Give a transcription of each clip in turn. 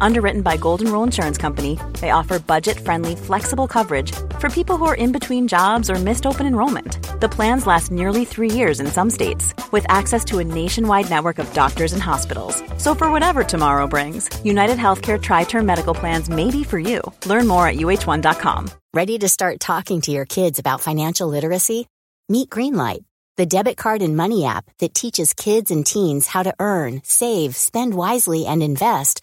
Underwritten by Golden Rule Insurance Company, they offer budget friendly, flexible coverage for people who are in between jobs or missed open enrollment. The plans last nearly three years in some states, with access to a nationwide network of doctors and hospitals. So, for whatever tomorrow brings, United Healthcare Tri Term Medical Plans may be for you. Learn more at uh1.com. Ready to start talking to your kids about financial literacy? Meet Greenlight, the debit card and money app that teaches kids and teens how to earn, save, spend wisely, and invest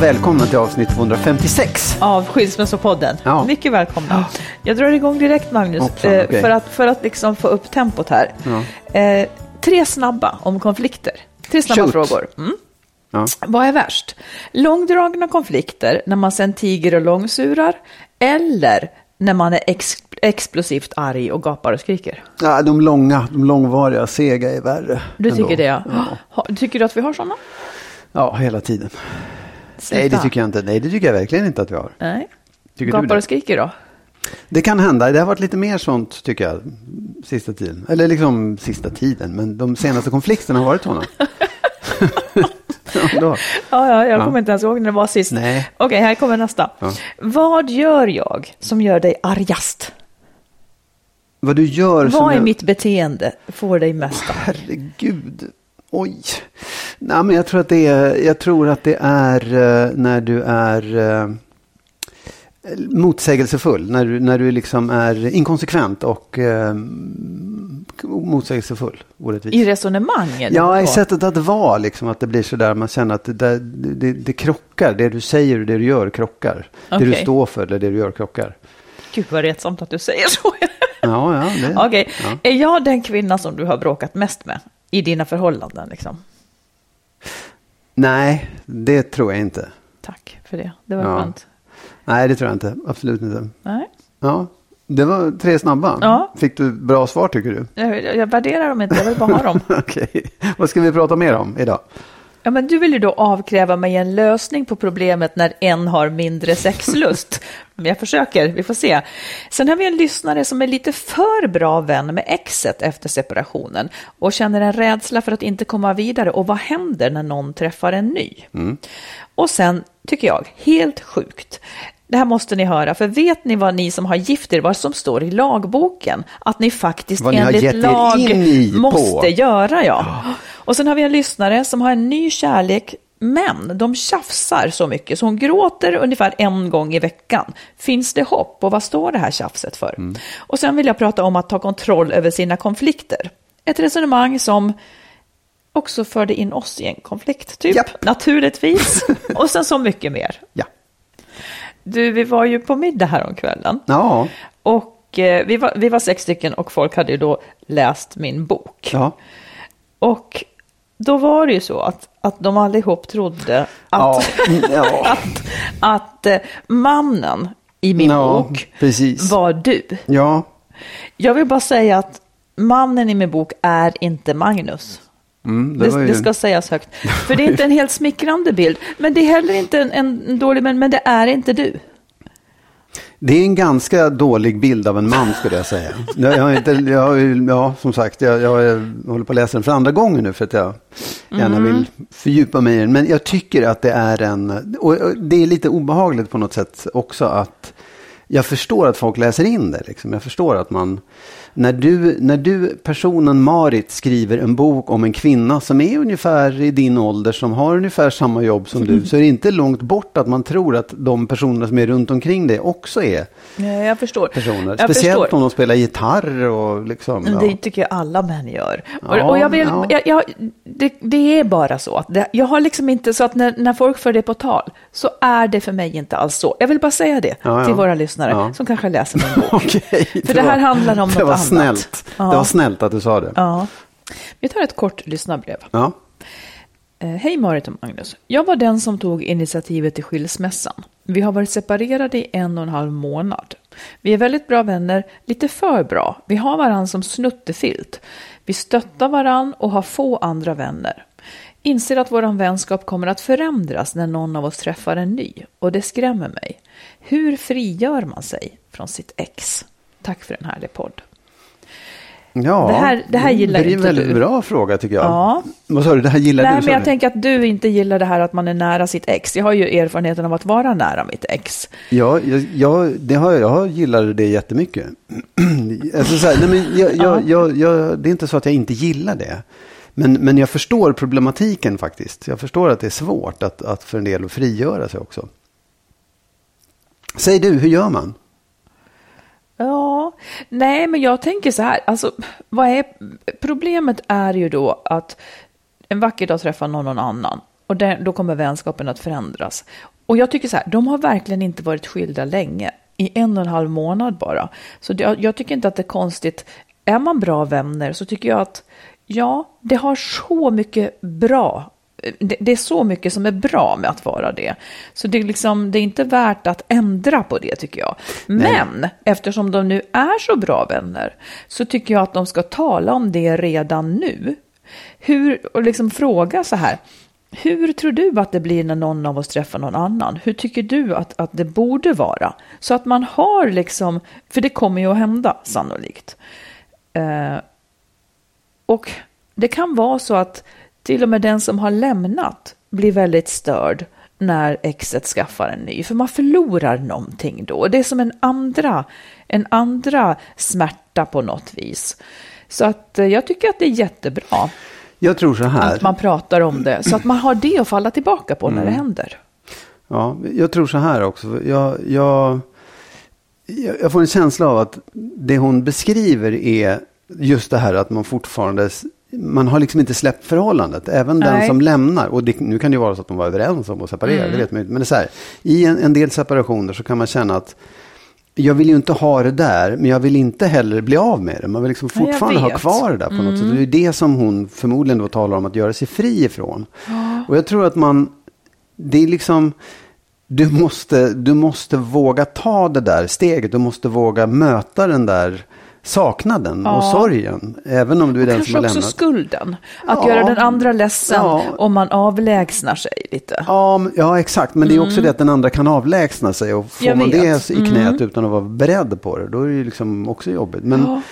Och välkomna till avsnitt 256. av Skilsmässopodden. Ja. Mycket välkomna. Jag drar igång direkt Magnus, Hoppsan, eh, okej. för, att, för att liksom få upp tempot här. Eh, tre snabba om konflikter. Tre snabba Shoot. frågor. Mm. Ja. Vad är värst? Långdragna konflikter när man sen tiger och långsurar eller när man är ex explosivt arg och gapar och skriker? Ja, de långa, de långvariga, sega är värre. Du ändå. tycker det ja. Ha, tycker du att vi har sådana? Ja, hela tiden. Sluta. Nej, det tycker jag inte. Nej, det tycker jag verkligen inte att vi har. Nej. Tycker Gapar och skriker då? Det kan hända. Det har varit lite mer sånt, tycker jag, sista tiden. Eller liksom sista tiden, men de senaste konflikterna har varit sådana. ja. Ja, ja, jag Ja. kommer inte ens ihåg när det var sist. Nej. Okej, här kommer nästa. Ja. Vad gör jag som gör dig argast? Vad du gör som Vad i jag... mitt beteende får dig mest arg? Herregud. Oj. Nej, men jag tror att det är, jag tror att det är eh, när du är eh, motsägelsefull. När du, när du liksom är inkonsekvent och eh, motsägelsefull. Orättvis. I resonemang? Eller Ja, i sättet att vara, liksom, att det blir så där man känner att det, det, det krockar. Det du säger och det du gör krockar. Det du står för eller det du gör krockar. Gud vad retsamt att du säger så. Ja, ja. Det, Okej, ja. är jag den kvinna som du har bråkat mest med i dina förhållanden? Liksom? Nej, det tror jag inte. Tack för det, det var Ja. skönt. Nej, det tror jag inte. Absolut inte. Nej. Ja, det var tre snabba. Ja. Fick du bra svar tycker du? Jag, jag värderar dem inte, jag vill bara ha dem. Okej. Vad ska vi prata mer om idag? Ja, men du vill ju då avkräva mig en lösning på problemet när en har mindre sexlust. Men jag försöker, vi får se. Sen har vi en lyssnare som är lite för bra vän med exet efter separationen och känner en rädsla för att inte komma vidare. Och vad händer när någon träffar en ny? Och sen tycker jag, helt sjukt, det här måste ni höra, för vet ni vad ni som har gift er, vad som står i lagboken? Att ni faktiskt Vad enligt lag i på. måste göra, ja. Och sen har vi en lyssnare som har en ny kärlek, men de tjafsar så mycket så hon gråter ungefär en gång i veckan. Finns det hopp och vad står det här tjafset för? Och sen vill jag prata om att ta kontroll över sina konflikter. Ett resonemang som också förde in oss i en konflikt, typ. Japp. Naturligtvis. och sen så mycket mer. Ja. Du, vi var ju på middag här om kvällen. Ja. Och eh, vi, var, vi var sex stycken och folk hade ju då läst min bok. Ja. Och då var det ju så att, att de allihop trodde Ja. att, Mm, ja. att, att eh, mannen i min Ja, bok precis. var du. Ja. Jag vill bara säga att mannen i min bok är inte Magnus. Mm, det, Det, ju... det ska sägas högt. För det är inte en helt smickrande bild. Men det är heller inte en, en dålig, men, men det är inte du. det är en ganska dålig bild av en man skulle jag säga. Jag, har inte, jag, ja, som sagt, jag, jag, håller på att läsa den för andra gången nu för att jag gärna Mm. vill fördjupa mig i den. Men jag tycker att det är en, och det är lite obehagligt på något sätt också att jag förstår att folk läser in det. Liksom. Jag förstår att man, när du, när du, personen Marit, skriver en bok om en kvinna som är ungefär i din ålder, som har ungefär samma jobb som du, så är det inte långt bort att man tror att de personerna som är runt omkring dig också är Ja, jag förstår. personer. Jag Speciellt förstår. om de spelar gitarr och liksom. Ja. Det tycker jag alla män gör. Ja, och jag vill, ja. jag, jag, det, det är bara så. Att det, jag har liksom inte så att när, när folk för det på tal så är det för mig inte alls så. Jag vill bara säga det till våra lyssnare som kanske läser min bok. Okej, För det här handlar om något annat. Snällt. Ja. Det var snällt att du sa det. Ja. Vi tar ett kort lyssnarbrev. Ja. Eh, Hej Marit och Magnus. Jag var den som tog initiativet till skilsmässan. Vi har varit separerade i en och en halv månad. Vi är väldigt bra vänner, lite för bra. Vi har varann som snuttefilt. Vi stöttar varann och har få andra vänner. Inser att vår vänskap kommer att förändras när någon av oss träffar en ny och det skrämmer mig. Hur frigör man sig från sitt ex? Tack för en härlig podd. Ja, Det här- det här gillar det är en väldigt du. bra fråga tycker jag. Ja. Vad sa du, det här gillar Nej, du? men sa jag du? tänker att du inte gillar det här att man är nära sitt ex. Jag har ju erfarenheten av att vara nära mitt ex. Ja, jag, jag, det har, jag gillar det jättemycket. alltså så här, nej, men jag, jag, jag, jag, det är inte så att jag inte gillar det. Men, men jag förstår problematiken faktiskt. Jag förstår att det är svårt att, att för en del att frigöra sig också. Säg du, hur gör man? Ja, nej, men jag tänker så här. Alltså, vad är, problemet är ju då att en vacker dag träffar någon någon annan och där, då kommer vänskapen att förändras. Och jag tycker så här, de har verkligen inte varit skilda länge, i en och en halv månad bara. Så det, jag tycker inte att det är konstigt. Är man bra vänner så tycker jag att ja, det har så mycket bra det, det är så mycket som är bra med att vara det. Så det är, liksom, det är inte värt att ändra på det tycker jag. Men eftersom de nu är så bra vänner så tycker jag att de ska tala om det redan nu. Hur, och liksom fråga så här. Hur tror du att det blir när någon av oss träffar någon annan? Hur tycker du att, att det borde vara? Så att man har liksom, för det kommer ju att hända sannolikt. Eh, och det kan vara så att till och med den som har lämnat blir väldigt störd när exet skaffar en ny. För man förlorar någonting då. Det är som en andra, en andra smärta på något vis. Så att eh, jag tycker att det är jättebra Jag tror så här. att man pratar om det. Så att man har det att falla tillbaka på Mm. när det händer. Ja, jag tror så här också. Jag, jag jag får en känsla av att det hon beskriver är just det här att man fortfarande, man har liksom inte släppt förhållandet. Även den Nej. som lämnar, och det, nu kan det ju vara så att de var överens om att separera, det vet man ju inte. Men det är så här, i en, en del separationer så kan man känna att jag vill ju inte ha det där, men jag vill inte heller bli av med det. Man vill liksom fortfarande ha kvar det där på något sätt. Det är det som hon förmodligen då talar om att göra sig fri ifrån. Och jag tror att man, det är liksom, du måste, du måste våga ta det där steget. Du måste våga möta den där saknaden och Ja. sorgen. Även om du är den som Kanske har också lämnat. skulden. Att Ja. göra den andra ledsen Ja. om man avlägsnar sig lite. Ja, ja, exakt. Men det är också det att den andra kan avlägsna sig. Och får man det i knät utan att vara beredd på det, då är det liksom också jobbigt. Men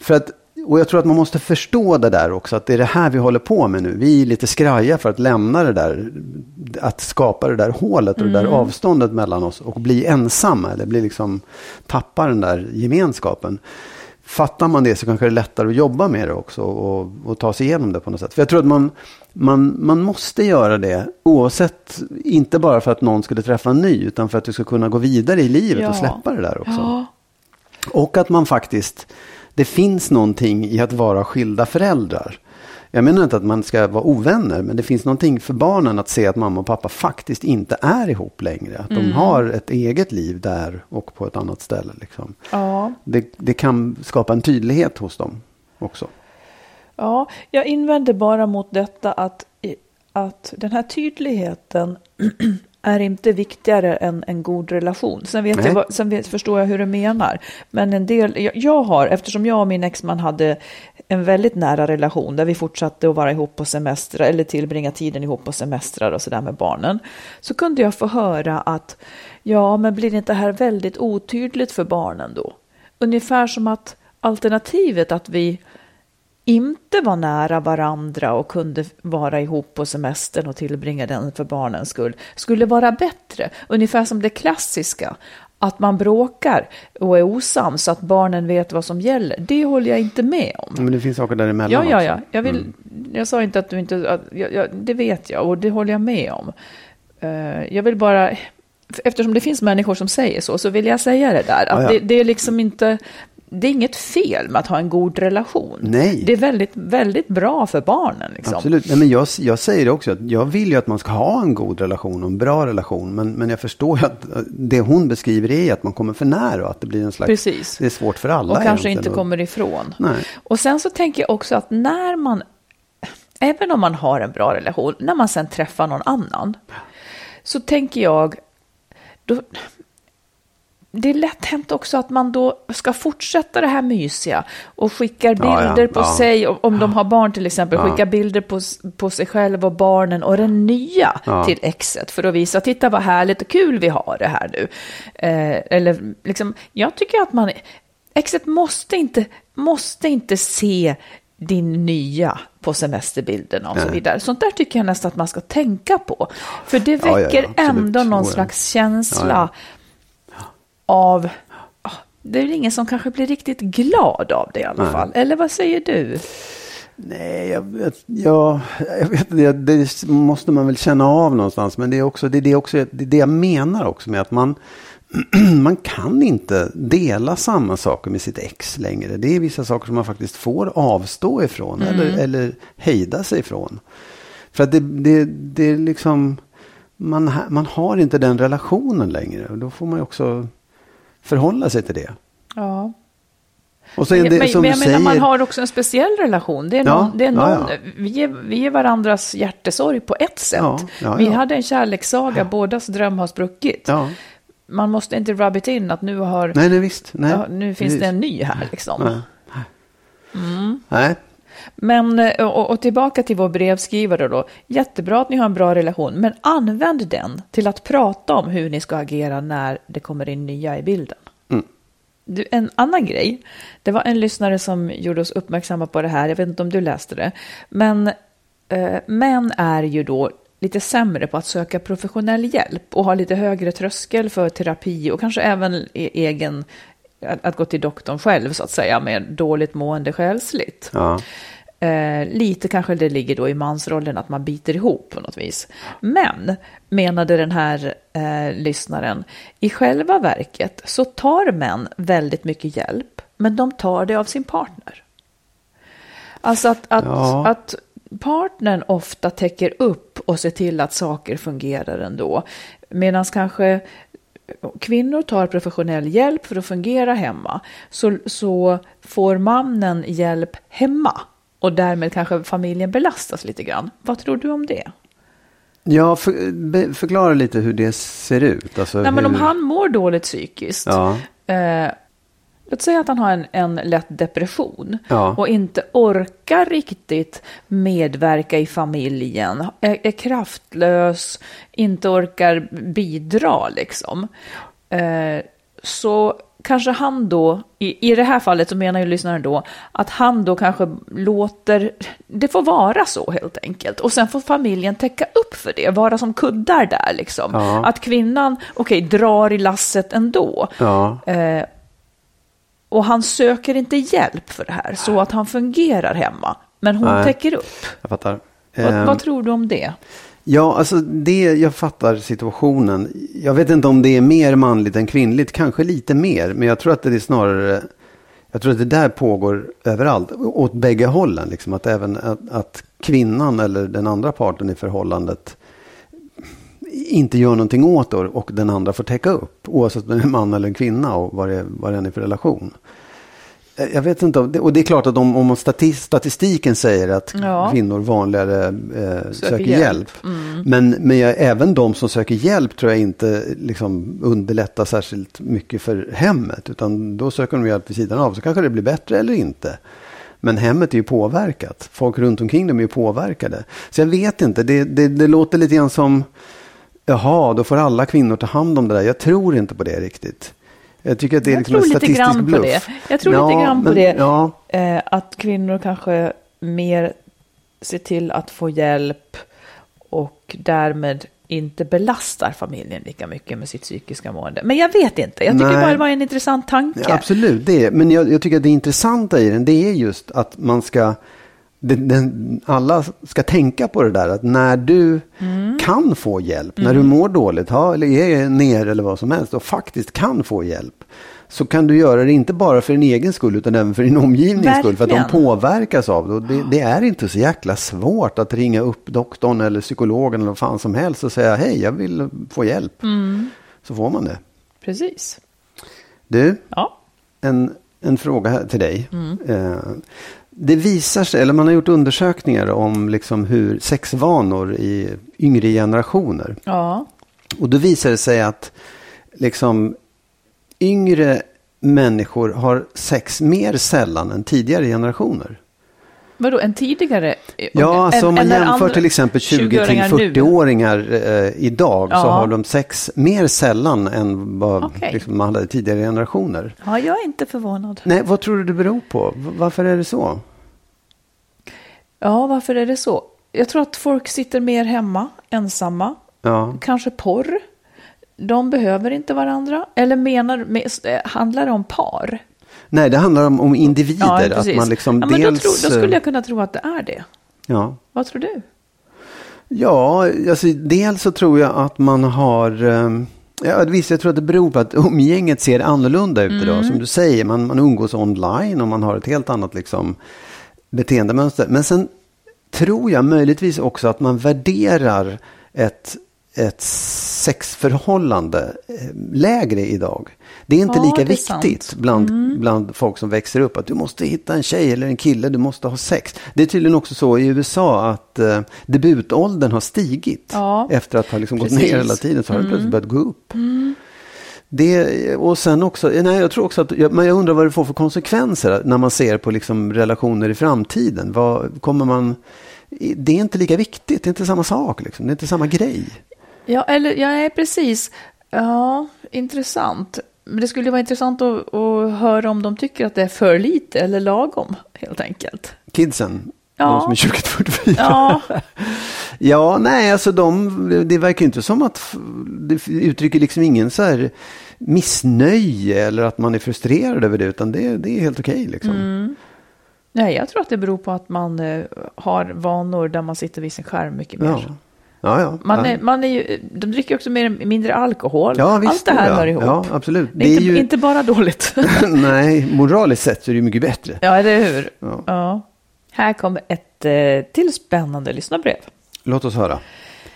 för att, och jag tror att man måste förstå det där också, att det är det här vi håller på med nu. Vi är lite skraja för att lämna det där, att skapa det där hålet och det där avståndet mellan oss och bli ensamma, eller bli liksom, tappa den där gemenskapen. Fattar man det så kanske det är lättare att jobba med det också och, och ta sig igenom det på något sätt. För jag tror att man, man, man måste göra det oavsett, inte bara för att någon skulle träffa en ny, utan för att du ska kunna gå vidare i livet Ja. och släppa det där också. Ja. Och att man faktiskt, det finns någonting i att vara skilda föräldrar. Jag menar inte att man ska vara ovänner, men det finns någonting för barnen att se att mamma och pappa faktiskt inte är ihop längre. Att Mm. de har ett eget liv där och på ett annat ställe. Liksom. Ja. Det, det kan skapa en tydlighet hos dem också. Ja, jag invänder bara mot detta att, att den här tydligheten är inte viktigare än en god relation. Sen, vet Nej. jag, vad- sen vet, förstår jag hur du menar. Men en del, jag, jag har, eftersom jag och min exman hade en väldigt nära relation där vi fortsatte att vara ihop på semestrar eller tillbringa tiden ihop på semestrar och sådär med barnen. Så kunde jag få höra att ja, men blir det inte här väldigt otydligt för barnen då? Ungefär som att alternativet att vi inte var nära varandra och kunde vara ihop på semestern och tillbringa den för barnens skull skulle vara bättre. Ungefär som det klassiska att man bråkar och är osams så att barnen vet vad som gäller, det håller jag inte med om. Men det finns saker däremellan Ja, ja, ja. Jag, vill, Mm. jag sa inte att du inte... Att, jag, jag, det vet jag och det håller jag med om. Eh, jag vill bara... Eftersom det finns människor som säger så, så vill jag säga det där. Att Ja, ja. Det, det är liksom inte... Det är inget fel med att ha en god relation. Nej. Det är väldigt, väldigt bra för barnen. Liksom. Absolut. Nej, men jag, jag säger det också. Att jag vill ju att man ska ha en god relation och en bra relation. Men, men jag förstår ju att eh, det hon beskriver är att man kommer för nära och att det blir en slags... Precis. Det är svårt för alla Och kanske inte Och- kommer ifrån. Nej. Och sen så tänker jag också att när man, även om man har en bra relation, när man sen träffar någon annan, så tänker jag, då, det är lätt hänt också att man då ska fortsätta det här mysiga och skickar Ja, ja, bilder på ja. sig, om de har barn till exempel, Ja. skickar bilder på, på sig själv och barnen och den nya Ja. till exet för att visa, titta vad härligt och kul vi har det här nu. Eh, eller liksom, jag tycker att man, exet måste inte, måste inte se din nya på semesterbilderna och så vidare. Sånt där tycker jag nästan att man ska tänka på. För det Ja, ja, ja, väcker ändå någon slags känsla Ja, av... ah, Det är väl ingen som kanske blir riktigt glad av det i alla Nej. fall. Eller vad säger du? Nej, jag vet, ja, jag vet det, det måste man väl känna av någonstans. Men det är också det, är det, också, det, är det jag menar också med att man, man kan inte dela samma saker med sitt ex längre. Det är vissa saker som man faktiskt får avstå ifrån eller, eller hejda sig ifrån. För att det, det, det är liksom, man, man har inte den relationen längre. Och då får man ju också förhålla sig till det. Ja. Och så det men, som men jag menar, man säger. har också en speciell relation. Det är Ja, någon, det är ja, någon, ja. Vi, är, vi är varandras hjärtesorg på ett sätt. Ja, ja, vi ja. hade en kärlekssaga, bådas dröm har spruckit. Ja. Man måste inte rub it in att nu, har, Nej, nej visst. Nej. ja, nu finns Precis. det en ny här. Liksom. Nej. Nej. Men, eh, och, och tillbaka till vår brevskrivare då. Jättebra att ni har en bra relation, men använd den till att prata om hur ni ska agera när det kommer in nya i bilden. Mm. Du, en annan grej, det var en lyssnare som gjorde oss uppmärksamma på det här, jag vet inte om du läste det, men eh, män är ju då lite sämre på att söka professionell hjälp och har lite högre tröskel för terapi och kanske även e- egen, att, att gå till doktorn själv så att säga med dåligt mående själsligt. Ja. Eh, lite kanske det ligger då i mansrollen att man biter ihop på något vis. Men, menade den här eh, lyssnaren, i själva verket så tar män väldigt mycket hjälp, men de tar det av sin partner. Alltså att, att, Ja. att partnern ofta täcker upp och ser till att saker fungerar ändå. Medan kanske kvinnor tar professionell hjälp för att fungera hemma, så, så får mannen hjälp hemma. Och därmed kanske familjen belastas lite grann. Vad tror du om det? Ja, för, förklara lite hur det ser ut. Alltså Nej, men om hur... han mår dåligt psykiskt. Ja, Eh, låt säga att han har en, en lätt depression Ja. och inte orkar riktigt medverka i familjen, är, är kraftlös, inte orkar bidra liksom. Eh, så kanske han då, i, i det här fallet så menar ju lyssnaren då, att han då kanske låter, det får vara så helt enkelt. Och sen får familjen täcka upp för det, vara som kuddar där liksom. Ja. Att kvinnan, okej, drar i lasset ändå. ja. Eh, och han söker inte hjälp för det här, så att han fungerar hemma. Men hon Nej. täcker upp. jag fattar. Vad, Ehm, vad tror du om det? Ja, alltså det, jag fattar situationen. Jag vet inte om det är mer manligt än kvinnligt, kanske lite mer. Men jag tror att det är snarare, jag tror att det där pågår överallt, åt bägge hållen. Liksom. Att även att, att kvinnan eller den andra parten i förhållandet inte gör någonting åt det och den andra får täcka upp. Oavsett om det är en man eller en kvinna och vad det, är- vad det är för relation. Eh, Jag vet inte, och det är klart att om, om stati- statistiken säger att Ja. kvinnor vanligare eh, söker, hjälp. hjälp. Men, men jag, även de som söker hjälp tror jag inte liksom, underlättar särskilt mycket för hemmet. Utan då söker de hjälp vid sidan av. Så kanske det blir bättre eller inte. Men hemmet är ju påverkat. Folk runt omkring dem är ju påverkade. Så jag vet inte, det, det, det låter lite grann som Jaha, då får alla kvinnor ta hand om det där. Jag tror inte på det riktigt. Jag tycker att det är liksom en lite statistisk grann på bluff. det. Jag tror Ja, lite grann på men- det. Ja, Eh, att kvinnor kanske mer ser till att få hjälp och därmed inte belastar familjen lika mycket med sitt psykiska mående. Men jag vet inte, jag tycker Nej. bara det var en intressant tanke. Ja, absolut, det är, men jag, jag tycker att det intressanta i den det är just att man ska den, den, alla ska tänka på det där att när du Mm. kan få hjälp, när du mår dåligt, ha, eller är ner eller vad som helst och faktiskt kan få hjälp. Så kan du göra det inte bara för din egen skull utan även för din omgivnings skull. För att de Verkligen. påverkas av det. Och det. Det är inte så jäkla svårt att ringa upp doktorn eller psykologen eller vad fan som helst och säga hej jag vill få hjälp. Mm. Så får man det. Precis. Du, Ja. en, en fråga till dig. Mm. Eh, det visar sig, eller man har gjort undersökningar om liksom hur sexvanor i yngre generationer. ja. Och då visar det sig att liksom yngre människor har sex mer sällan än tidigare generationer. Vadå, en tidigare? Ja, alltså om man jämför till exempel 20 till 20-åringar nu? 40-åringar eh, idag så Ja. har de sex mer sällan än vad Okej. liksom, man hade tidigare generationer. Ja, jag är inte förvånad. Nej, vad tror du det beror på? Varför är det så? Ja, varför är det så? Jag tror att folk sitter mer hemma, ensamma. Ja. Kanske porr. De behöver inte varandra. Eller menar, eh, handlar det om par? Nej, det handlar om, om individer. Ja, att man liksom ja, men dels... då, tro, då skulle eh, jag kunna tro att det är det. Ja, Vad tror du? ja alltså, dels så tror jag att man har... eh, Ja, visst, jag tror att det beror på att umgänget ser annorlunda ut Mm. idag. Som du säger, man, man umgås online och man har ett helt annat liksom, beteendemönster. Men sen tror jag möjligtvis också att man värderar ett, ett sexförhållande eh, lägre idag. Det är inte Ja, lika det är sant. viktigt bland, Mm. bland folk som växer upp att du måste hitta en tjej eller en kille, du måste ha sex. Det är tydligen också så i USA att eh, debutåldern har stigit. Ja, Efter att ha liksom gått ner hela tiden så har det Mm. plötsligt börjat gå upp. Det, och sen också, nej, jag tror också att, men jag undrar vad det får för konsekvenser när man ser på liksom relationer i framtiden. Vad kommer man, det är inte lika viktigt, det är inte samma sak, liksom. det är inte samma grej. Ja, eller, ja, nej, precis. Ja, intressant. Men det skulle vara intressant att, att höra om de tycker att det är för lite eller lagom, helt enkelt. Kidsen, Ja. de som är 20-44. Ja, Ja, nej, alltså de, det verkar inte som att det uttrycker liksom ingen så här missnöje eller att man är frustrerad över det, utan det, det är helt okej liksom. Mm. nej, jag tror att det beror på att man eh, har vanor där man sitter vid sin skärm mycket mer. Ja. Ja, ja. Man är, man är ju, de dricker också mer, mindre alkohol. ja, visst, Allt det här ja. hör ihop. Ja, absolut. det är inte, inte bara dåligt. nej, moraliskt sett så är det mycket bättre. ja, eller hur? Ja. Ja. Här kommer ett eh, till spännande lyssnarbrev. Låt oss höra.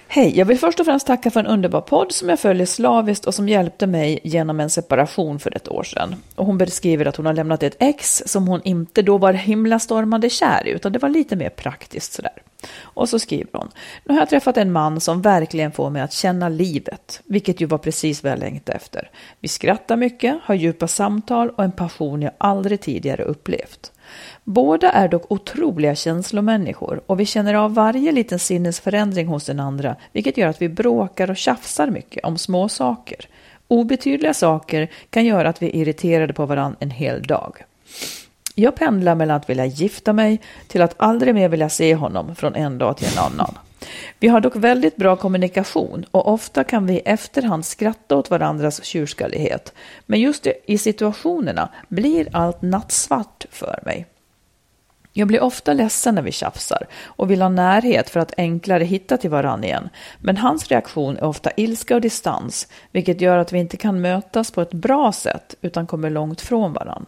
Hej, jag vill först och främst tacka för en underbar podd som jag följer slaviskt och som hjälpte mig genom en separation för ett år sedan. Och hon beskriver att hon har lämnat ett ex som hon inte då var himla stormande kär i, utan det var lite mer praktiskt sådär. Och så skriver hon, nu har jag träffat en man som verkligen får mig att känna livet, vilket ju var precis vad jag längtade efter. Vi skrattar mycket, har djupa samtal och en passion jag aldrig tidigare upplevt. Båda är dock otroliga känslomänniskor och vi känner av varje liten sinnesförändring hos den andra, vilket gör att vi bråkar och tjafsar mycket om små saker. Obetydliga saker kan göra att vi är irriterade på varandra en hel dag. Jag pendlar mellan att vilja gifta mig till att aldrig mer vilja se honom från en dag till en annan. Vi har dock väldigt bra kommunikation och ofta kan vi i efterhand skratta åt varandras tjurskallighet. Men just i situationerna blir allt nattsvart för mig. Jag blir ofta ledsen när vi tjafsar och vill ha närhet för att enklare hitta till varann igen. Men hans reaktion är ofta ilska och distans, vilket gör att vi inte kan mötas på ett bra sätt utan kommer långt från varann.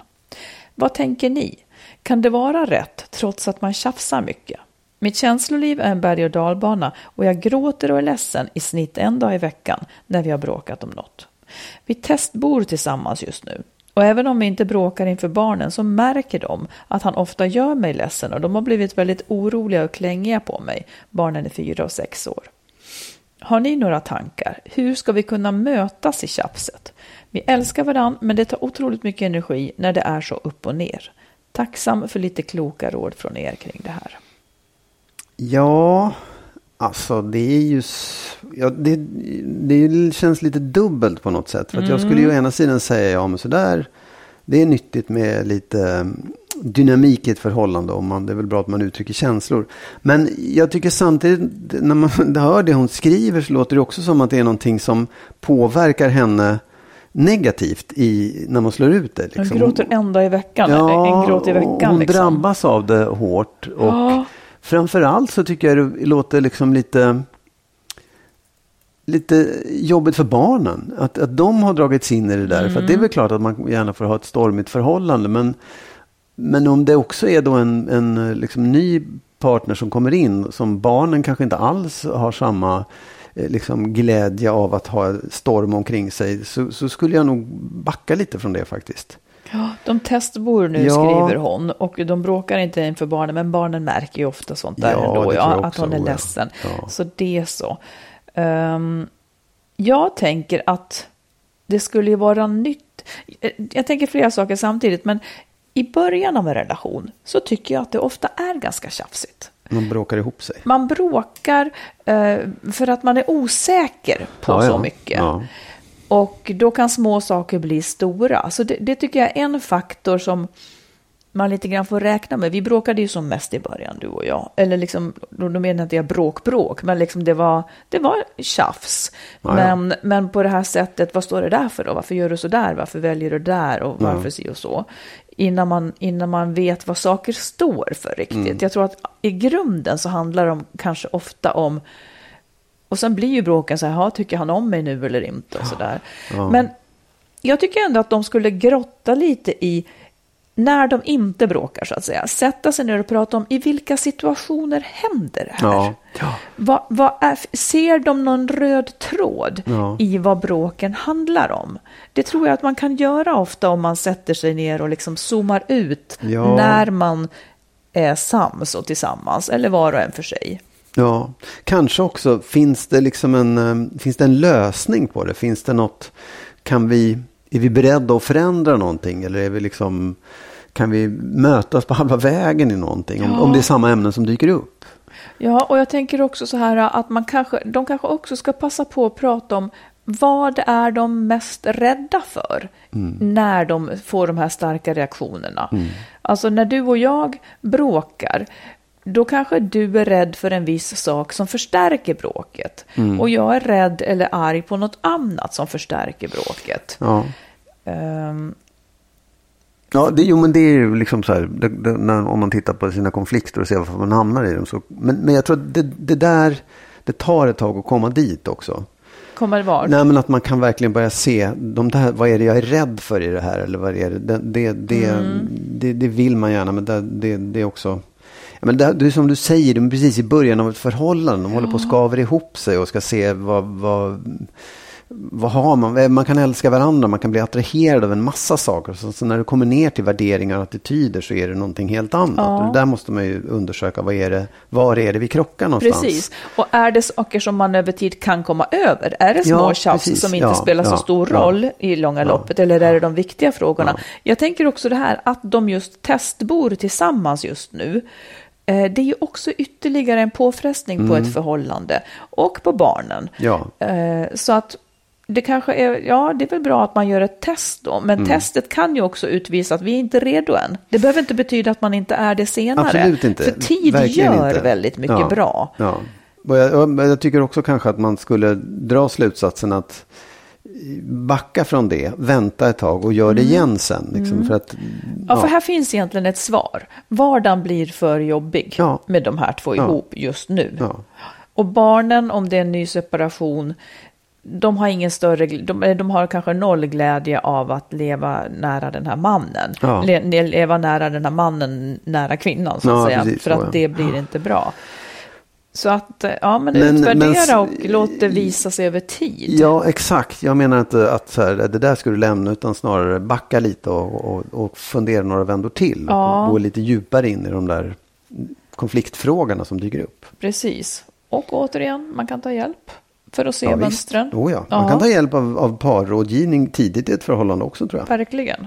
Vad tänker ni? Kan det vara rätt trots att man tjafsar mycket? Mitt känsloliv är en berg och dalbana och jag gråter och är ledsen i snitt en dag i veckan när vi har bråkat om något. Vi testbor tillsammans just nu och även om vi inte bråkar inför barnen så märker de att han ofta gör mig ledsen och de har blivit väldigt oroliga och klängiga på mig. Barnen är fyra och sex år. Har ni några tankar? Hur ska vi kunna mötas i tjafset? Vi älskar varandra men det tar otroligt mycket energi när det är så upp och ner. Tacksam för lite kloka råd från er kring det här. Ja, alltså det är ju... Ja, det, det känns lite dubbelt på något sätt. För att jag skulle ju å ena sidan säga, ja men sådär, det är nyttigt med lite dynamik i ett förhållande. Om man, det är väl bra att man uttrycker känslor. Men jag tycker samtidigt, när man hör det hon skriver så låter det också som att det är någonting som påverkar henne negativt i, när man slår ut det. Liksom. En gråter en dag i veckan. Ja, en gråt i veckan. hon liksom. drabbas av det hårt. Och Ja. framförallt så tycker jag det låter liksom lite lite jobbigt för barnen. Att, att de har dragits in i det där. För att det är väl klart att man gärna får ha ett stormigt förhållande. Men, men om det också är då en, en liksom ny partner som kommer in. Som barnen kanske inte alls har samma eh, liksom, glädje av att ha storm omkring sig. Så, så skulle jag nog backa lite från det faktiskt. Ja, de testbor nu, Ja. skriver hon. Och de bråkar inte inför barnen, men barnen märker ju ofta sånt där Ja, ändå. Ja, att hon är ledsen. Ja. Så det är så. Ehm, jag tänker att det skulle ju vara nytt. Eh, Jag tänker flera saker samtidigt, men i början av en relation så tycker jag att det ofta är ganska tjafsigt. Man bråkar ihop sig. Man bråkar eh, för att man är osäker på Ja, så ja. mycket. Ja. Och då kan små saker bli stora. Så det, det tycker jag är en faktor som man lite grann får räkna med. Vi bråkade ju som mest i början, du och jag. Eller liksom, då menar jag inte jag bråk, bråk, men liksom det var, det var tjafs. Ja, ja. Men, men på det här sättet, vad står det där för då? Varför gör du så där? Varför väljer du där? Och varför si och så? Innan man, innan man vet vad saker står för riktigt. Mm. Jag tror att i grunden så handlar det kanske ofta om och sen blir ju bråken så här, "Ja, tycker han om mig nu eller inte? Och så där. Men jag tycker ändå att de skulle grotta lite i när de inte bråkar så att säga. Sätta sig ner och prata om i vilka situationer händer det här? Ja. Ja. Vad, vad är, ser de någon röd tråd Ja. i vad bråken handlar om? Det tror jag att man kan göra ofta om man sätter sig ner och liksom zoomar ut Ja. när man är sams och tillsammans, eller var och en för sig. Ja, kanske också finns det liksom en, eh, finns det en lösning på det? Finns det något, kan vi, är vi beredda att förändra någonting? Eller är vi liksom, kan vi mötas på halva vägen i någonting? Om, om det är samma ämnen som dyker upp? Ja, och jag tänker också så här att man kanske, de kanske också ska passa på att prata om vad är de mest rädda för när de får de här starka reaktionerna. Alltså när du och jag bråkar, då kanske du är rädd för en viss sak som förstärker bråket. Och jag är rädd eller arg på något annat som förstärker bråket. Ja. Ehm, Ja, det, jo, men det är ju liksom så här, det, det, när, om man tittar på sina konflikter och ser varför man hamnar i dem. Så, men, men jag tror att det, det där, det tar ett tag att komma dit också. kommer det vara? Nej, men att man kan verkligen börja se, de där, vad är det jag är rädd för i det här? Eller vad är det? Det, det, det, Mm. det, vill man gärna, men det, det är också... Ja, men det, det är som du säger, de är precis i början av ett förhållande. De håller på att skaver ihop sig och ska se vad, vad, vad har man? Man kan älska varandra, man kan bli attraherad av en massa saker. Så, så när det kommer ner till värderingar och attityder så är det någonting helt annat. Ja. Och där måste man ju undersöka, vad är det, var är det vi krockar någonstans? Precis. Och är det saker som man över tid kan komma över? Är det små Ja, tjafs som inte Ja, spelar så ja, stor ja. roll i långa loppet? Eller är det de viktiga frågorna? Jag tänker också det här att de just testbor tillsammans just nu. Eh, Det är ju också ytterligare en påfrestning på ett förhållande och på barnen. Mm. Ja. Eh, Så att det kanske är, ja det är väl bra att man gör ett test då, men Mm. testet kan ju också utvisa att vi är inte redo än. Det behöver inte betyda att man inte är det senare. Absolut inte. För tid Verkligen gör inte. väldigt mycket Ja. bra. Ja. Och jag, jag tycker också kanske att man skulle dra slutsatsen att backa från det, vänta ett tag och gör det igen sen. Liksom, för att, Mm. Ja, för här finns egentligen ett svar. Vardagen blir för jobbig Ja. med de här två Ja. ihop just nu. Ja. Och barnen, om det är en ny separation, de har ingen större, de, eller de har kanske noll glädje av att leva nära den här mannen. Ja. Le, le- leva nära den här mannen, nära kvinnan så att Ja, säga. precis för att ja. det blir inte bra. Så att, eh, ja men, Men- utvärdera men- och låt det visa sig över tid. Ja, exakt. Jag menar inte att så här, det där ska du lämna utan snarare backa lite och, och, och fundera några vändor till. Ja. Och gå lite djupare in i de där konfliktfrågorna som dyker upp. Precis. Och återigen, man kan ta hjälp för att se Ja, mönstren. Oh, ja. Man Ja. kan ta hjälp av, av parrådgivning tidigt i ett förhållande också tror jag. Verkligen.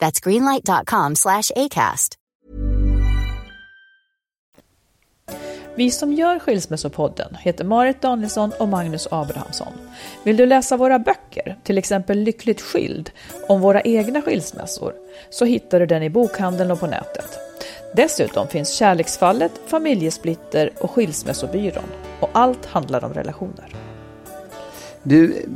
That's greenlight.com slash ACAST. Vi som gör Skilsmässopodden heter Marit Danielsson och Magnus Abrahamsson. Vill du läsa våra böcker, till exempel Lyckligt skild, om våra egna skilsmässor, så hittar du den i bokhandeln och på nätet. Dessutom finns Kärleksfallet, Familjesplitter och Skilsmässobyrån. Och allt handlar om relationer. Du,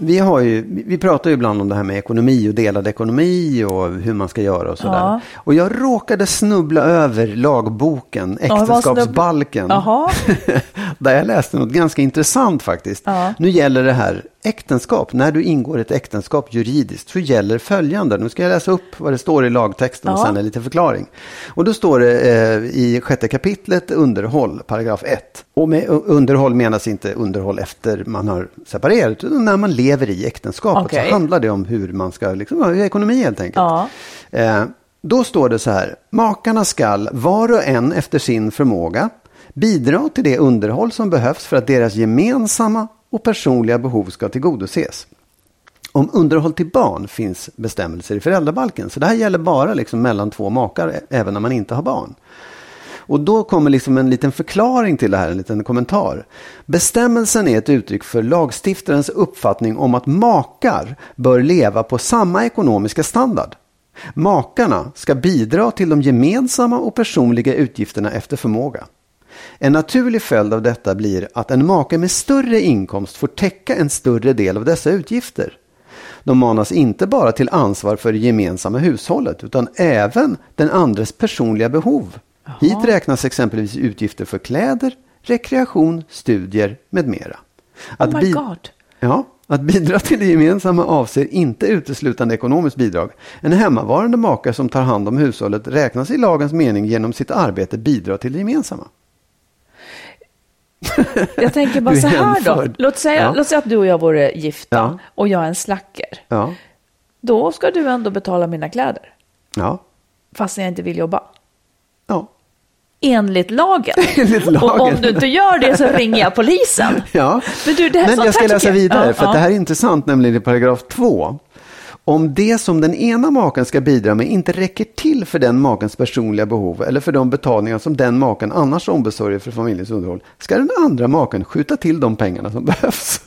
vi, har ju, vi pratar ju ibland om det här med ekonomi och delad ekonomi och hur man ska göra och sådär. Ja. Och jag råkade snubbla över lagboken, äktenskapsbalken. Jaha. där jag läste något ganska intressant faktiskt. Ja. Nu gäller det här äktenskap. När du ingår ett äktenskap juridiskt så gäller följande. Nu ska jag läsa upp vad det står i lagtexten och Ja. sen en liten förklaring. Och då står det eh, i sjätte kapitlet underhåll, paragraf 1. Och med underhåll menas inte underhåll efter man har separerat, utan när man lever i äktenskapet Okej. så handlar det om hur man ska, liksom, ekonomi helt enkelt. Ja. Eh, då står det så här, makarna skall var och en efter sin förmåga bidra till det underhåll som behövs för att deras gemensamma och personliga behov ska tillgodoses. Om underhåll till barn finns bestämmelser i föräldrabalken, så det här gäller bara liksom mellan två makar, även när man inte har barn. Och då kommer liksom en liten förklaring till det här, en liten kommentar. Bestämmelsen är ett uttryck för lagstiftarens uppfattning om att makar bör leva på samma ekonomiska standard. Makarna ska bidra till de gemensamma och personliga utgifterna efter förmåga. En naturlig följd av detta blir att en make med större inkomst får täcka en större del av dessa utgifter. De manas inte bara till ansvar för det gemensamma hushållet utan även den andres personliga behov. Hit räknas exempelvis utgifter för kläder, rekreation, studier med mera. Att Oh my God. Ja, att bidra till det gemensamma avser inte uteslutande ekonomiskt bidrag. En hemmavarande maka som tar hand om hushållet räknas i lagens mening genom sitt arbete bidra till det gemensamma. Jag tänker bara så här då. Låt säga, Ja. låt säga att du och jag vore gifta Ja. och jag är en slacker. Ja, Då ska du ändå betala mina kläder. ja, Fast jag inte vill jobba. ja. Enligt lagen. Enligt Och om lagen. du inte gör det så ringer jag polisen. Ja, Men du, det här- men jag ska läsa vidare för det här är intressant nämligen i paragraf 2. Om det som den ena maken ska bidra med inte räcker till för den makens personliga behov eller för de betalningar som den maken annars ombesörjer för familjens underhåll ska den andra maken skjuta till de pengarna som behövs.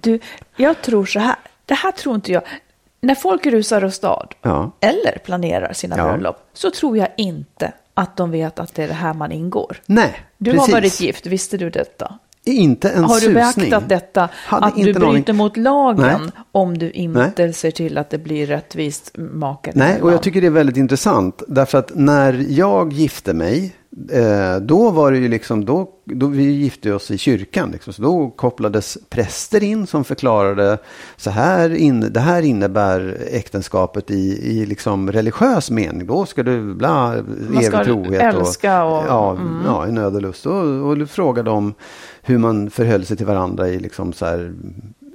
Du, jag tror så här. Det här tror inte jag. När folk rusar åstad Ja. eller planerar sina Ja. bröllop så tror jag inte att de vet att det är det här man ingår. Nej, Du precis. har varit gift, visste du detta? Inte en Har du susning. beaktat detta? Hade att du bryter mot lagen Nej. om du inte ser till att det blir rättvist maken Nej, och jag tycker det är väldigt intressant. Därför att när jag gifte mig, eh, då var det ju liksom, då, då vi gifte oss i kyrkan. Liksom, så då kopplades präster in som förklarade, så här in, det här innebär äktenskapet i, i liksom religiös mening. Då ska du bla, evig ska trohet. älska och- ja, mm. ja, i nöd och lust. Och, och du frågade om hur man förhöll sig till varandra i liksom så här,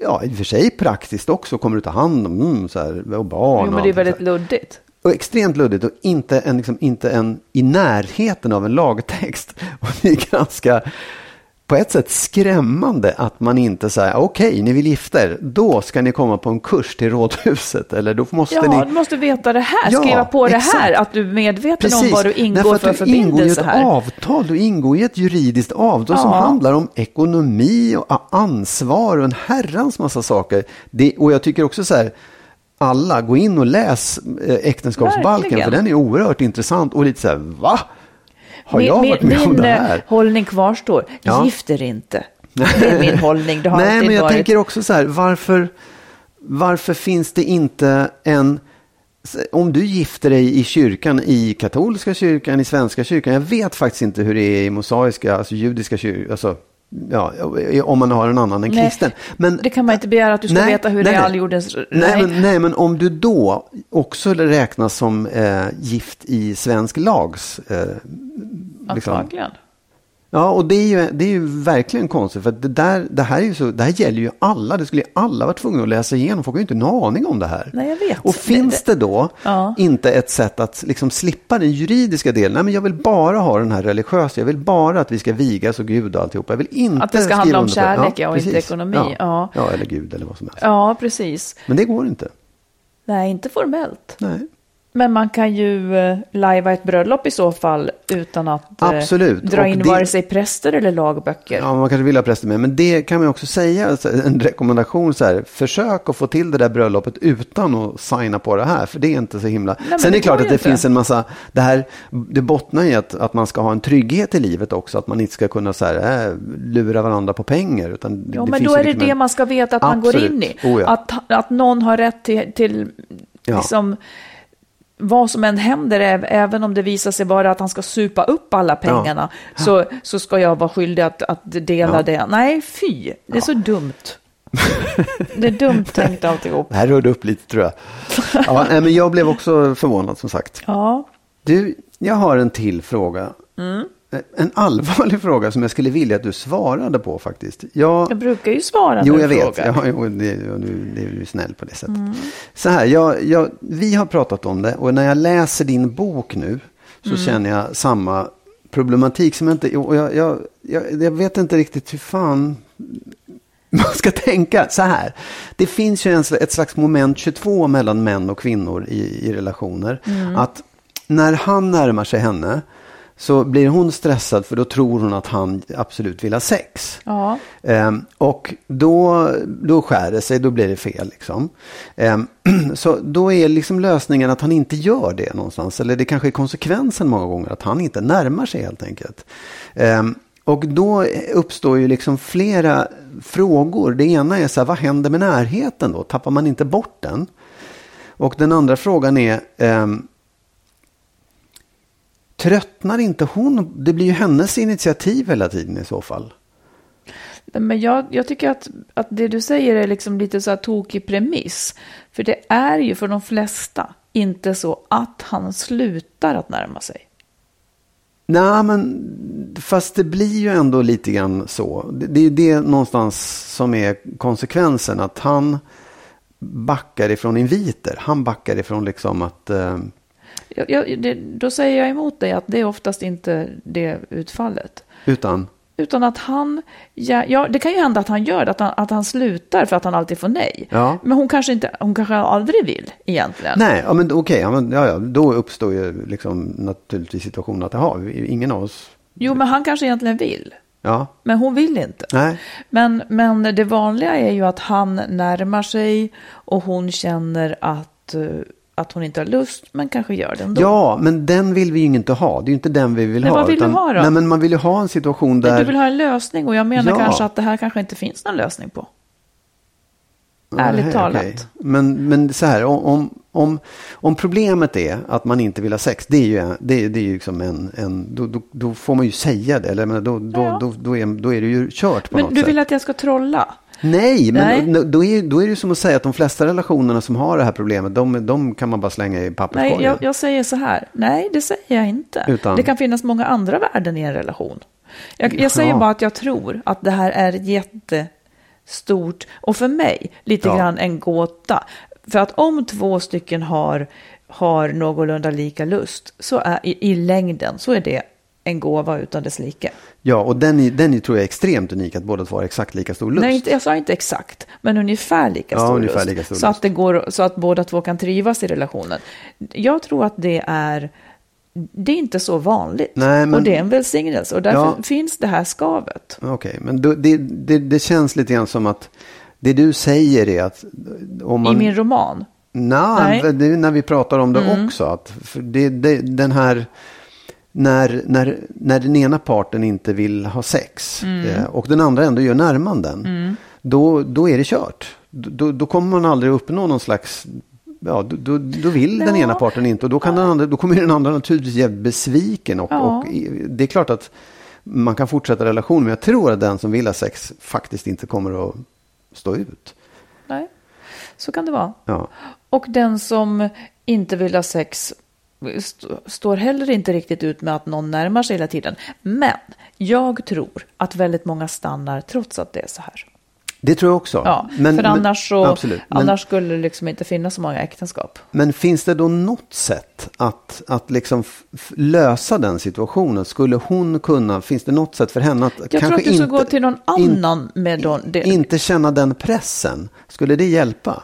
ja i och för sig praktiskt också, kommer du ta hand om mm, så här, och barn Jo, och men det är väldigt luddigt. Och extremt luddigt och inte en, liksom, inte en i närheten av en lagtext. Och det är ganska på ett sätt skrämmande att man inte säger okej, okay, ni vill gifta er, då ska ni komma på en kurs till rådhuset. Eller då måste ja, ni... du måste veta det här, ja, skriva på exakt. det här, att du är medveten Precis. om vad du ingår för, för förbindelse här. Du ingår i ett avtal, du ingår i ett juridiskt avtal ja. som handlar om ekonomi och ansvar och en herrans massa saker. Det, och jag tycker också så här, alla, gå in och läs eh, äktenskapsbalken, Verkligen. för den är oerhört intressant och lite så här, va? Har jag varit med min, om det eh, här? hållning kvarstår. Ja. Gift er inte. Det är min hållning. Det har Nej, men jag varit... tänker också så här, varför, varför finns det inte en... Om du gifter dig i kyrkan, i katolska kyrkan, i svenska kyrkan, jag vet faktiskt inte hur det är i mosaiska, alltså judiska kyrkan, alltså Ja, om man har en annan än kristen. Men, det kan man inte begära att du ska nej, veta hur nej, det är all jordens... Nej. Nej, men, nej, men om du då också räknas som eh, gift i svensk lags... Eh, liksom, Antagligen. Ja, och det är ju, det är ju verkligen konstigt. För det, där, det, här är ju så, det här gäller ju alla. Det skulle ju alla vara tvungna att läsa igenom. Folk har ju inte en aning om det här. Nej, jag vet. Och finns det, det då ja. inte ett sätt att liksom slippa den juridiska delen? Nej, men jag vill bara ha den här religiösa. Jag vill bara att vi ska vigas och Gud och alltihopa. Jag vill inte Att det ska handla om kärlek ja, och precis. inte ekonomi. Ja. Ja. ja, eller Gud eller vad som helst. Ja, precis. Men det går inte. Nej, inte formellt. Nej. Men man kan ju eh, lajva ett bröllop i så fall utan att eh, Absolut. dra in det... vare sig präster eller lagböcker. Ja, man kanske vill ha präster med. Men det kan man också säga, alltså, en rekommendation så här, försök att få till det där bröllopet utan att signa på det här. För det är inte så himla... Nej, Sen är det klart att det inte. finns en massa, det här, det bottnar i att, att man ska ha en trygghet i livet också. Att man inte ska kunna så här, äh, lura varandra på pengar. Utan ja, men då är det liksom det man ska veta att Absolut. man går in i. Oh, ja. att, att någon har rätt till, till ja. liksom, vad som än händer, även om det visar sig vara att han ska supa upp alla pengarna, ja. så, så ska jag vara skyldig att, att dela ja. det. Nej, fy, det är så dumt. det är dumt tänkt alltihop. Det här rörde upp lite tror jag. Ja, men jag blev också förvånad som sagt. Ja. Du, jag har en till fråga. Mm. Eh, en allvarlig fråga som jag skulle vilja att du svarade på faktiskt. Jag, jag brukar ju svara Jo, jag vet. Ja, jo, det, det är ju snäll på det sättet. Mm. Så här, jag, jag, vi har pratat om det och när jag läser din bok nu så mm. känner jag samma problematik som jag inte... Och jag, jag, jag, jag vet inte riktigt hur fan man ska tänka så här. Det finns ju en, ett slags moment 22 mellan män och kvinnor i, i relationer. Mm. Att när han närmar sig henne så blir hon stressad för då tror hon att han absolut vill ha sex. Ja. Ehm, och då, då skär det sig, då blir det fel. Liksom. Ehm, så då är liksom lösningen att han inte gör det någonstans. Eller det kanske är konsekvensen många gånger att han inte närmar sig helt enkelt. Ehm, och då uppstår ju liksom flera frågor. Det ena är så här, vad händer med närheten då? Tappar man inte bort den? Och den andra frågan är, ehm, Tröttnar inte hon? Det blir ju hennes initiativ hela tiden i så fall. Men jag, jag tycker att, att det du säger är liksom lite så här tokig premiss. För det är ju för de flesta inte så att han slutar att närma sig. Nej, men fast det blir ju ändå lite grann så. Det, det är ju det någonstans som är konsekvensen. Att han backar ifrån inviter. Han backar ifrån liksom att eh, jag, jag, det, då säger jag emot dig att det är oftast inte det utfallet. Utan? Utan att han, ja, ja, det kan ju hända att han gör det, att han, att han slutar för att han alltid får nej. Ja. Men hon kanske, inte, hon kanske aldrig vill egentligen. Nej, ja, men okej, ja, ja, ja, då uppstår ju liksom naturligtvis situationen att, jaha, ingen av oss... Jo, men han kanske egentligen vill. Ja. Men hon vill inte. Nej. Men, men det vanliga är ju att han närmar sig och hon känner att eh, att hon inte har lust, men kanske gör det ändå. Ja, men den vill vi ju inte ha. Det är ju inte den vi vill men ha. vad vill utan, du ha då? Nej, men man vill ju ha en situation där... Du vill ha en lösning och jag menar ja. kanske att det här kanske inte finns någon lösning på. Ärligt Nej, talat. Okay. Men, men så här, om, om, om problemet är att man inte vill ha sex, det är ju, det, det är ju liksom en, en då, då, då, får man ju säga det. Eller, då, då, ja. då, då, är, då är det ju kört på men något sätt. Men du vill att jag ska trolla? Nej, men Nej. Då, är, då är det som att säga att de flesta relationerna som har det här problemet, de, de kan man bara slänga i papperskorgen. Nej, jag, jag, säger så här. Nej, det säger jag inte. Utan... Det kan finnas många andra värden i en relation. Jag, jag säger bara att jag tror att det här är jättestort och för mig lite ja. grann en gåta. För att om två stycken har har någorlunda lika lust så är i, i längden så är det en gåva utan dess like. Ja, och den, är- den är, tror jag är extremt unik, att båda två har exakt lika stor lust. Nej, inte, jag sa inte exakt, men ungefär lika Ja, stor ungefär lust. lika stor så, lust. Att det går, så att båda två kan trivas i relationen. Jag tror att det är, det är inte så vanligt. Nej, men- Och det är en välsignelse. Och därför Ja. finns det här skavet. Okej, men då, det, det, det känns lite grann som att det du säger är att om man... I min roman. Nja, Nej. Mm. det är när vi pratar om det också. Att för det, det, den här... När, när, när den ena parten inte vill ha sex Mm. eh, och den andra ändå gör närmanden. Då, då är det kört. Då, då kommer man aldrig uppnå någon slags... Ja, då, då, vill den Ja. ena parten inte och då, kan den andra, då kommer den andra naturligtvis jävligt besviken. Och, Ja. och det är klart att man kan fortsätta relationen men jag tror att den som vill ha sex faktiskt inte kommer att stå ut. Nej, så kan det vara. Ja. Och den som inte vill ha sex st- står heller inte riktigt ut med att någon närmar sig hela tiden. Men jag tror att väldigt många stannar trots att det är så här. Det tror jag också. Ja, Men- för men- annars, så, absolut. Men- annars skulle det liksom inte finnas så många äktenskap. Men finns det då något sätt att, att liksom lösa den situationen? Skulle hon kunna, finns det något sätt för henne att Jag kanske att du ska inte, gå till någon in- annan med don, det. inte känna den pressen? Skulle det hjälpa?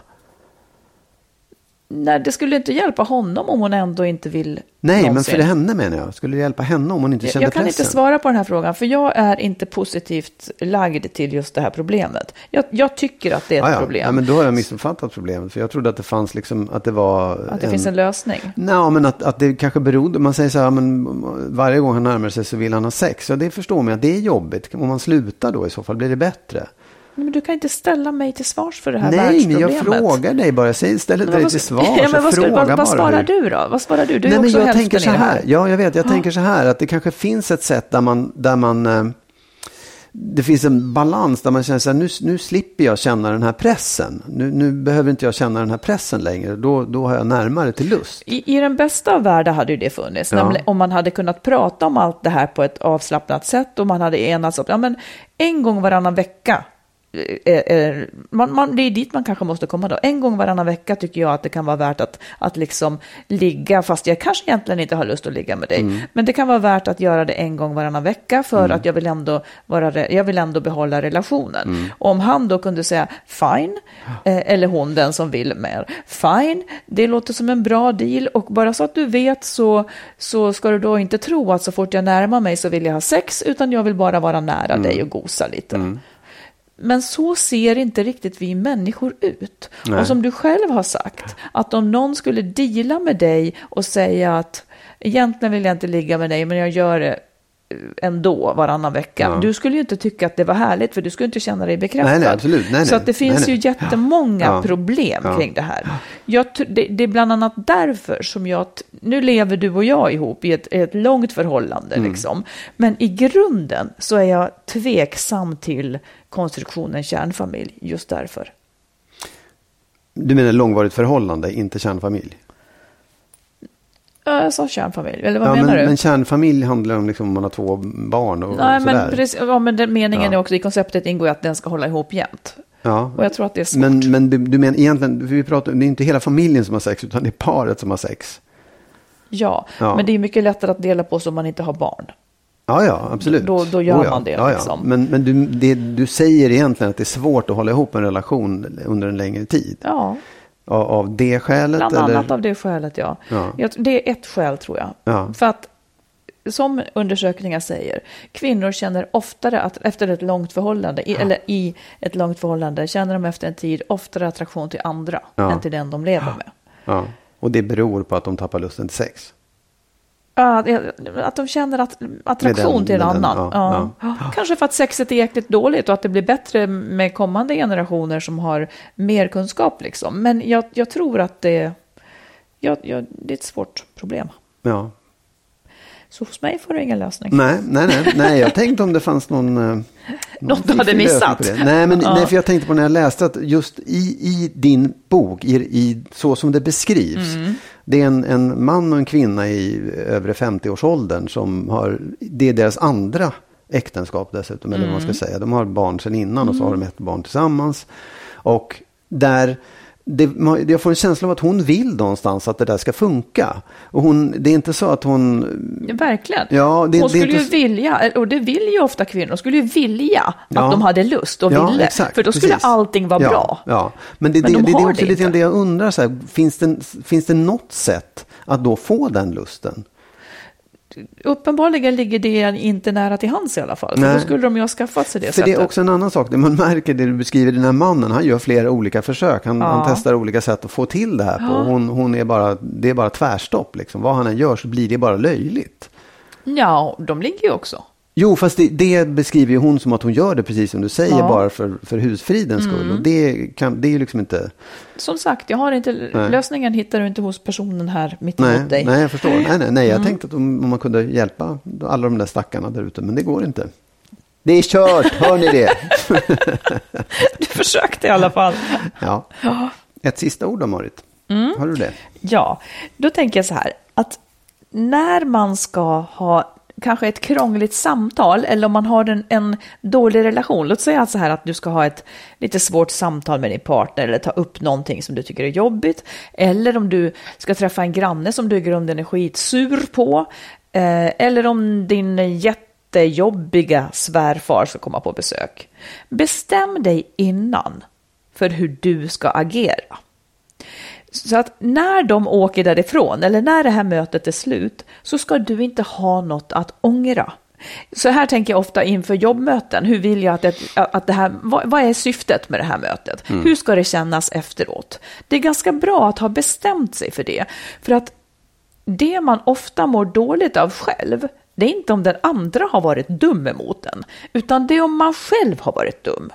Nej, det skulle inte hjälpa honom om hon ändå inte vill Nej, men någonsin. för henne menar jag. Skulle det hjälpa henne om hon inte Jag, kände jag kan pressen? inte svara på den här frågan, för jag är inte positivt lagd till just det här problemet. Jag, jag tycker att det är ett Ah, ja. problem. Ja, men då har jag missuppfattat problemet. För jag trodde att det fanns liksom, att det var... att det finns en lösning. Nej, men att, att det kanske berodde, man säger så här, men varje gång han närmar sig så vill han ha sex. Ja, det förstår man att det är jobbigt. Om man slutar då i så fall, blir det bättre? Men du kan inte ställa mig till svars för det här Nej, men jag frågar dig bara. Jag säger istället Men dig till svar. Ja, men vad, ska, vad, vad svarar du då? Vad svarar du? Du är Nej, men också jag hälften tänker så här. Ja, jag vet. Jag tänker så här att det kanske finns ett sätt där man, där man eh, det finns en balans där man känner så här, nu, nu slipper jag känna den här pressen. Nu, nu behöver inte jag känna den här pressen längre. Då, då har jag närmare till lust. I, I den bästa av världar hade ju det funnits. Ja. Nämligen om man hade kunnat prata om allt det här på ett avslappnat sätt och man hade enats om, ja men en gång varannan vecka. Man, man, det är dit man kanske måste komma då. En gång varannan vecka tycker jag att det kan vara värt att, att liksom ligga, fast jag kanske egentligen inte har lust att ligga med dig. Mm. Men det kan vara värt att göra det en gång varannan vecka för att jag vill, ändå vara, jag vill ändå behålla relationen. Mm. Om han då kunde säga fine, eh, eller hon den som vill mer, fine, det låter som en bra deal och bara så att du vet så, så ska du då inte tro att så fort jag närmar mig så vill jag ha sex utan jag vill bara vara nära Mm. dig och gosa lite. Men så ser inte riktigt vi människor ut. Nej. Och som du själv har sagt, att om någon skulle deala med dig och säga att egentligen vill jag inte ligga med dig, men jag gör det ändå varannan vecka. Ja. Du skulle ju inte tycka att det var härligt, för du skulle inte känna dig bekräftad. Nej, nej, absolut. Nej, Så nej. att det finns Nej, ju nej. jättemånga Ja. problem Ja. kring det här. Jag, det, det är bland annat därför som jag, nu lever du och jag ihop i ett, ett långt förhållande Mm. liksom. Men i grunden så är jag tveksam till konstruktionen kärnfamilj, just därför. Du menar långvarigt förhållande, inte kärnfamilj? Ja, Jag sa kärnfamilj, eller vad ja, menar men, du? men kärnfamilj handlar om liksom om man har två barn och, Nej, och men, sådär. precis, ja, men den meningen Ja. är också i konceptet ingår att den ska hålla ihop jämt. Ja. Och jag tror att det är svårt. Men, men du, du menar egentligen, vi pratar, det är inte hela familjen som har sex utan det är paret som har sex. Ja, Ja. men det är mycket lättare att dela på så om man inte har barn. Ja, ja, absolut. Då- då gör Oh, ja. man det, Ja, ja. liksom. Men, men du, det, du säger egentligen att det är svårt att hålla ihop en relation under en längre tid. Ja, Av, av det skälet? bland eller? annat av det skälet, ja. Ja. Det är ett skäl, tror jag. Ja. För att, som undersökningar säger, kvinnor känner oftare att efter ett långt förhållande, i, eller i ett långt förhållande, känner de efter en tid oftare attraktion till andra Ja. än till den de lever med. Ja. Och det beror på att de tappar lusten till sex. Ja, att de känner att, attraktion den- till en med den, annan. ja, ja. Kanske för att sexet är jäkligt dåligt och att det blir bättre med kommande generationer som har mer kunskap. Liksom. Men jag, jag tror att det, jag, jag, det är ett svårt problem. Ja. Så hos mig får du ingen lösning. Nej, nej, nej, nej, jag tänkte om det fanns någon... eh, någon Något du hade missat. Nej, men, Ja. nej, för jag tänkte på när jag läste att just i, i din bok, i, i, så som det beskrivs, Mm. Det är en, en man och en kvinna i övre 50-årsåldern som har, det är deras andra äktenskap dessutom, eller vad man Mm. ska säga. De har barn sedan innan och så har de ett barn tillsammans. Och där det, jag får en känsla av att hon vill någonstans att det där ska funka. Och hon, det är inte så att hon... Ja, verkligen. Ja, det- Hon det skulle ju inte- vilja, och det vill ju ofta kvinnor, de skulle ju vilja Ja. att de hade lust och ville. exakt, för då skulle precis. allting vara bra. Ja, men det, Men det, de det, är också lite det jag undrar. Så här, finns, det, finns det något sätt att då få den lusten? Uppenbarligen ligger det inte nära till hands i alla fall. För Nej. då skulle de ju ha skaffat sig det För sättet. det är också en annan sak. Det man märker det du beskriver, den här mannen, han gör flera olika försök. Han, Ja. han testar olika sätt att få till det här på. Hon, hon är bara, det är bara tvärstopp. Liksom. Vad han än gör så blir det bara löjligt. Ja, de ligger ju också. Jo, fast det, det beskriver ju hon som att hon gör det precis som du säger, Ja. Mm. bara för, för husfridens skull. Och det, kan, det är ju liksom inte... Som sagt, jag har inte, lösningen hittar du inte hos personen här mitt Nej, emot dig. nej jag förstår. Nej, nej, nej. Jag Mm. tänkte att om, om man kunde hjälpa alla de där stackarna där ute, men det går inte. Det är kört, hör ni det? Du försökte i alla fall. Ja. Ett sista ord då, Marit. Mm. Har du det? Ja, då tänker jag så här att när man ska ha kanske ett krångligt samtal eller om man har en, en dålig relation. Låt säga så här att du ska ha ett lite svårt samtal med din partner eller ta upp någonting som du tycker är jobbigt. Eller om du ska träffa en granne som du i grunden är skitsur på. Eh, eller om din jättejobbiga svärfar ska komma på besök. Bestäm dig innan för hur du ska agera. Så att när de åker därifrån, eller när det här mötet är slut, så ska du inte ha något att ångra. Så här tänker jag ofta inför jobbmöten. Hur vill jag att det, att det här, vad, vad är syftet med det här mötet? Hur ska det kännas efteråt? Det är ganska bra att ha bestämt sig för det. För att det man ofta mår dåligt av själv, det är inte om den andra har varit dum emot en, utan det är om man själv har varit dum.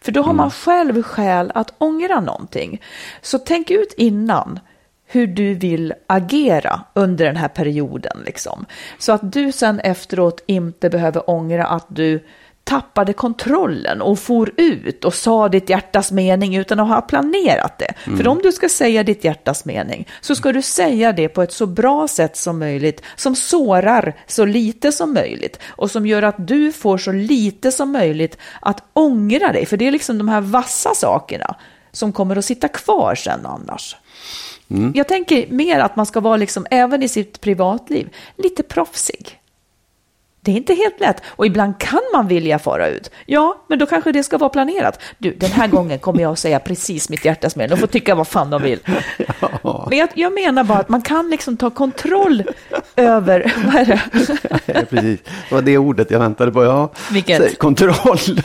För då har man själv skäl att ångra någonting. Så tänk ut innan hur du vill agera under den här perioden. Liksom. Så att du sen efteråt inte behöver ångra att du tappade kontrollen och for ut och sa ditt hjärtas mening utan att ha planerat det. För om du ska säga ditt hjärtas mening så ska du säga det på ett så bra sätt som möjligt som sårar så lite som möjligt och som gör att du får så lite som möjligt att ångra dig. För det är liksom de här vassa sakerna som kommer att sitta kvar sen annars. Jag tänker mer att man ska vara, liksom, även i sitt privatliv, lite proffsig. Det är inte helt lätt och ibland kan man vilja fara ut. Ja, men då kanske det ska vara planerat. Du, den här gången kommer jag att säga precis mitt hjärtas mening. De får tycka vad fan de vill. Men jag, jag menar bara att man kan liksom ta kontroll över, vad är det? Ja, precis. Det var det ordet jag väntade på. Ja. Vilket? Kontroll.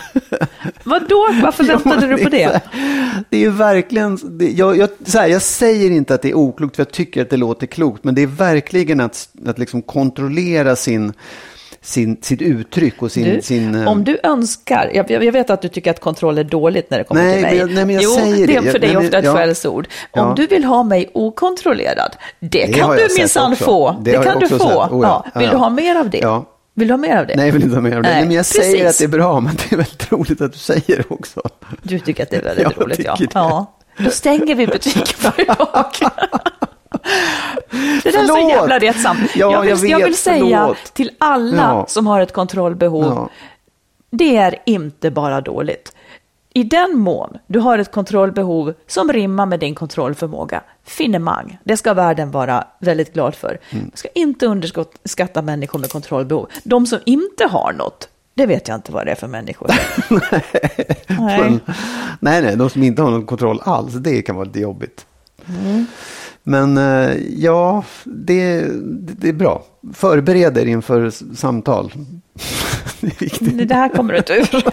Vadå? Varför Ja, väntade men du på det? Det är ju verkligen, det, jag, jag, här, jag säger inte att det är oklokt, för jag tycker att det låter klokt, men det är verkligen att, att liksom kontrollera sin, sin, sitt uttryck och sin... Du, sin eh, om du önskar, jag, jag vet att du tycker att kontroll är dåligt när det kommer Nej, till mig. men nej, men jag jo, säger det är för dig nej, ofta ett ja. skällsord. Om Ja. du vill ha mig okontrollerad, det, Det kan du minsann få. Det Det, kan du få. Oh, ja. Vill du ha mer av det? Ja. Vill du ha mer av det? Nej, jag vill inte ha mer av det. Nej, men jag säger precis. att det är bra, men det är väldigt roligt att du säger det också. Du tycker att det är väldigt Ja, jag roligt, ja. det. ja. Då stänger vi butiken för idag. Det där är så jävla rättsamt. Ja, jag, vill, jag vet, jag vill säga förlåt. till alla Ja. som har ett kontrollbehov, Ja. det är inte bara dåligt. I den mån du har ett kontrollbehov som rimmar med din kontrollförmåga, finemang, det ska världen vara väldigt glad för. Mm. Man ska inte underskatta människor med kontrollbehov. De som inte har något, det vet jag inte vad det är för människor. Nej. Nej, nej, de som inte har någon kontroll alls, det kan vara lite jobbigt. Mm. Men eh, ja, det, det är bra. Förbered er inför samtal. det är viktigt. Det här kommer du inte ur.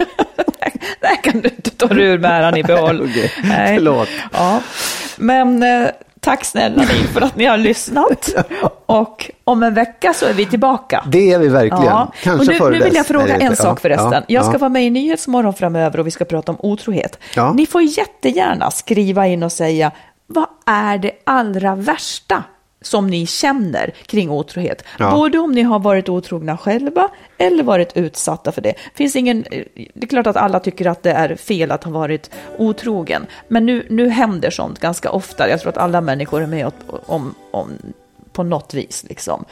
Det här kan du inte ta ur med äran i behåll. Okej, Nej. förlåt. Ja. Men eh, tack snälla ni för att ni har lyssnat. Och om en vecka så är vi tillbaka. Det är vi verkligen. Ja. Kanske och nu, nu vill jag fråga en sak förresten. ja, jag ska vara med i Nyhetsmorgon framöver och vi ska prata om otrohet. Ni får jättegärna skriva in och säga vad är det allra värsta som ni känner kring otrohet? Ja. Både om ni har varit otrogna själva eller varit utsatta för det. Finns ingen, det är klart att alla tycker att det är fel att ha varit otrogen, men nu, nu händer sånt ganska ofta. Jag tror att alla människor är med om, om, om på något vis. Liksom.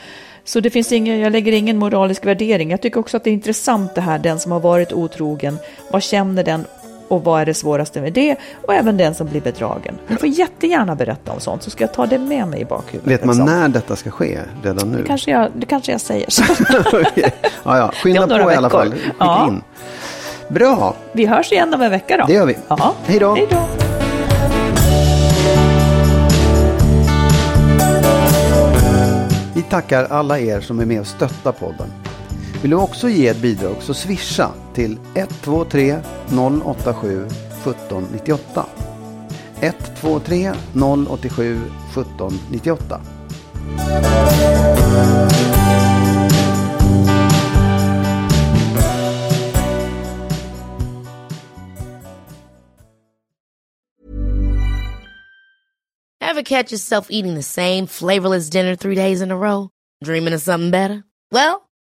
Så det finns ingen, jag lägger ingen moralisk värdering. Jag tycker också att det är intressant det här, den som har varit otrogen, vad känner den och vad är det svåraste med det? Och även den som blir bedragen. Ni får jättegärna berätta om sånt så ska jag ta det med mig i bakhuvudet. Vet man liksom. när detta ska ske? Redan nu? Det kanske jag, det kanske jag säger så. ja, ja. Skynda på några i alla veckor. fall. Skicka Ja. in. Bra, Vi hörs igen om en vecka då. det gör vi. Ja. Hej då. Hej då. Vi tackar alla er som är med och stöttar podden. Vill du också ge ett bidrag så swisha till 123 087 1798. 123 087 1798. Ever catch yourself eating the same flavorless dinner three days in a row? Dreaming of something better? Well,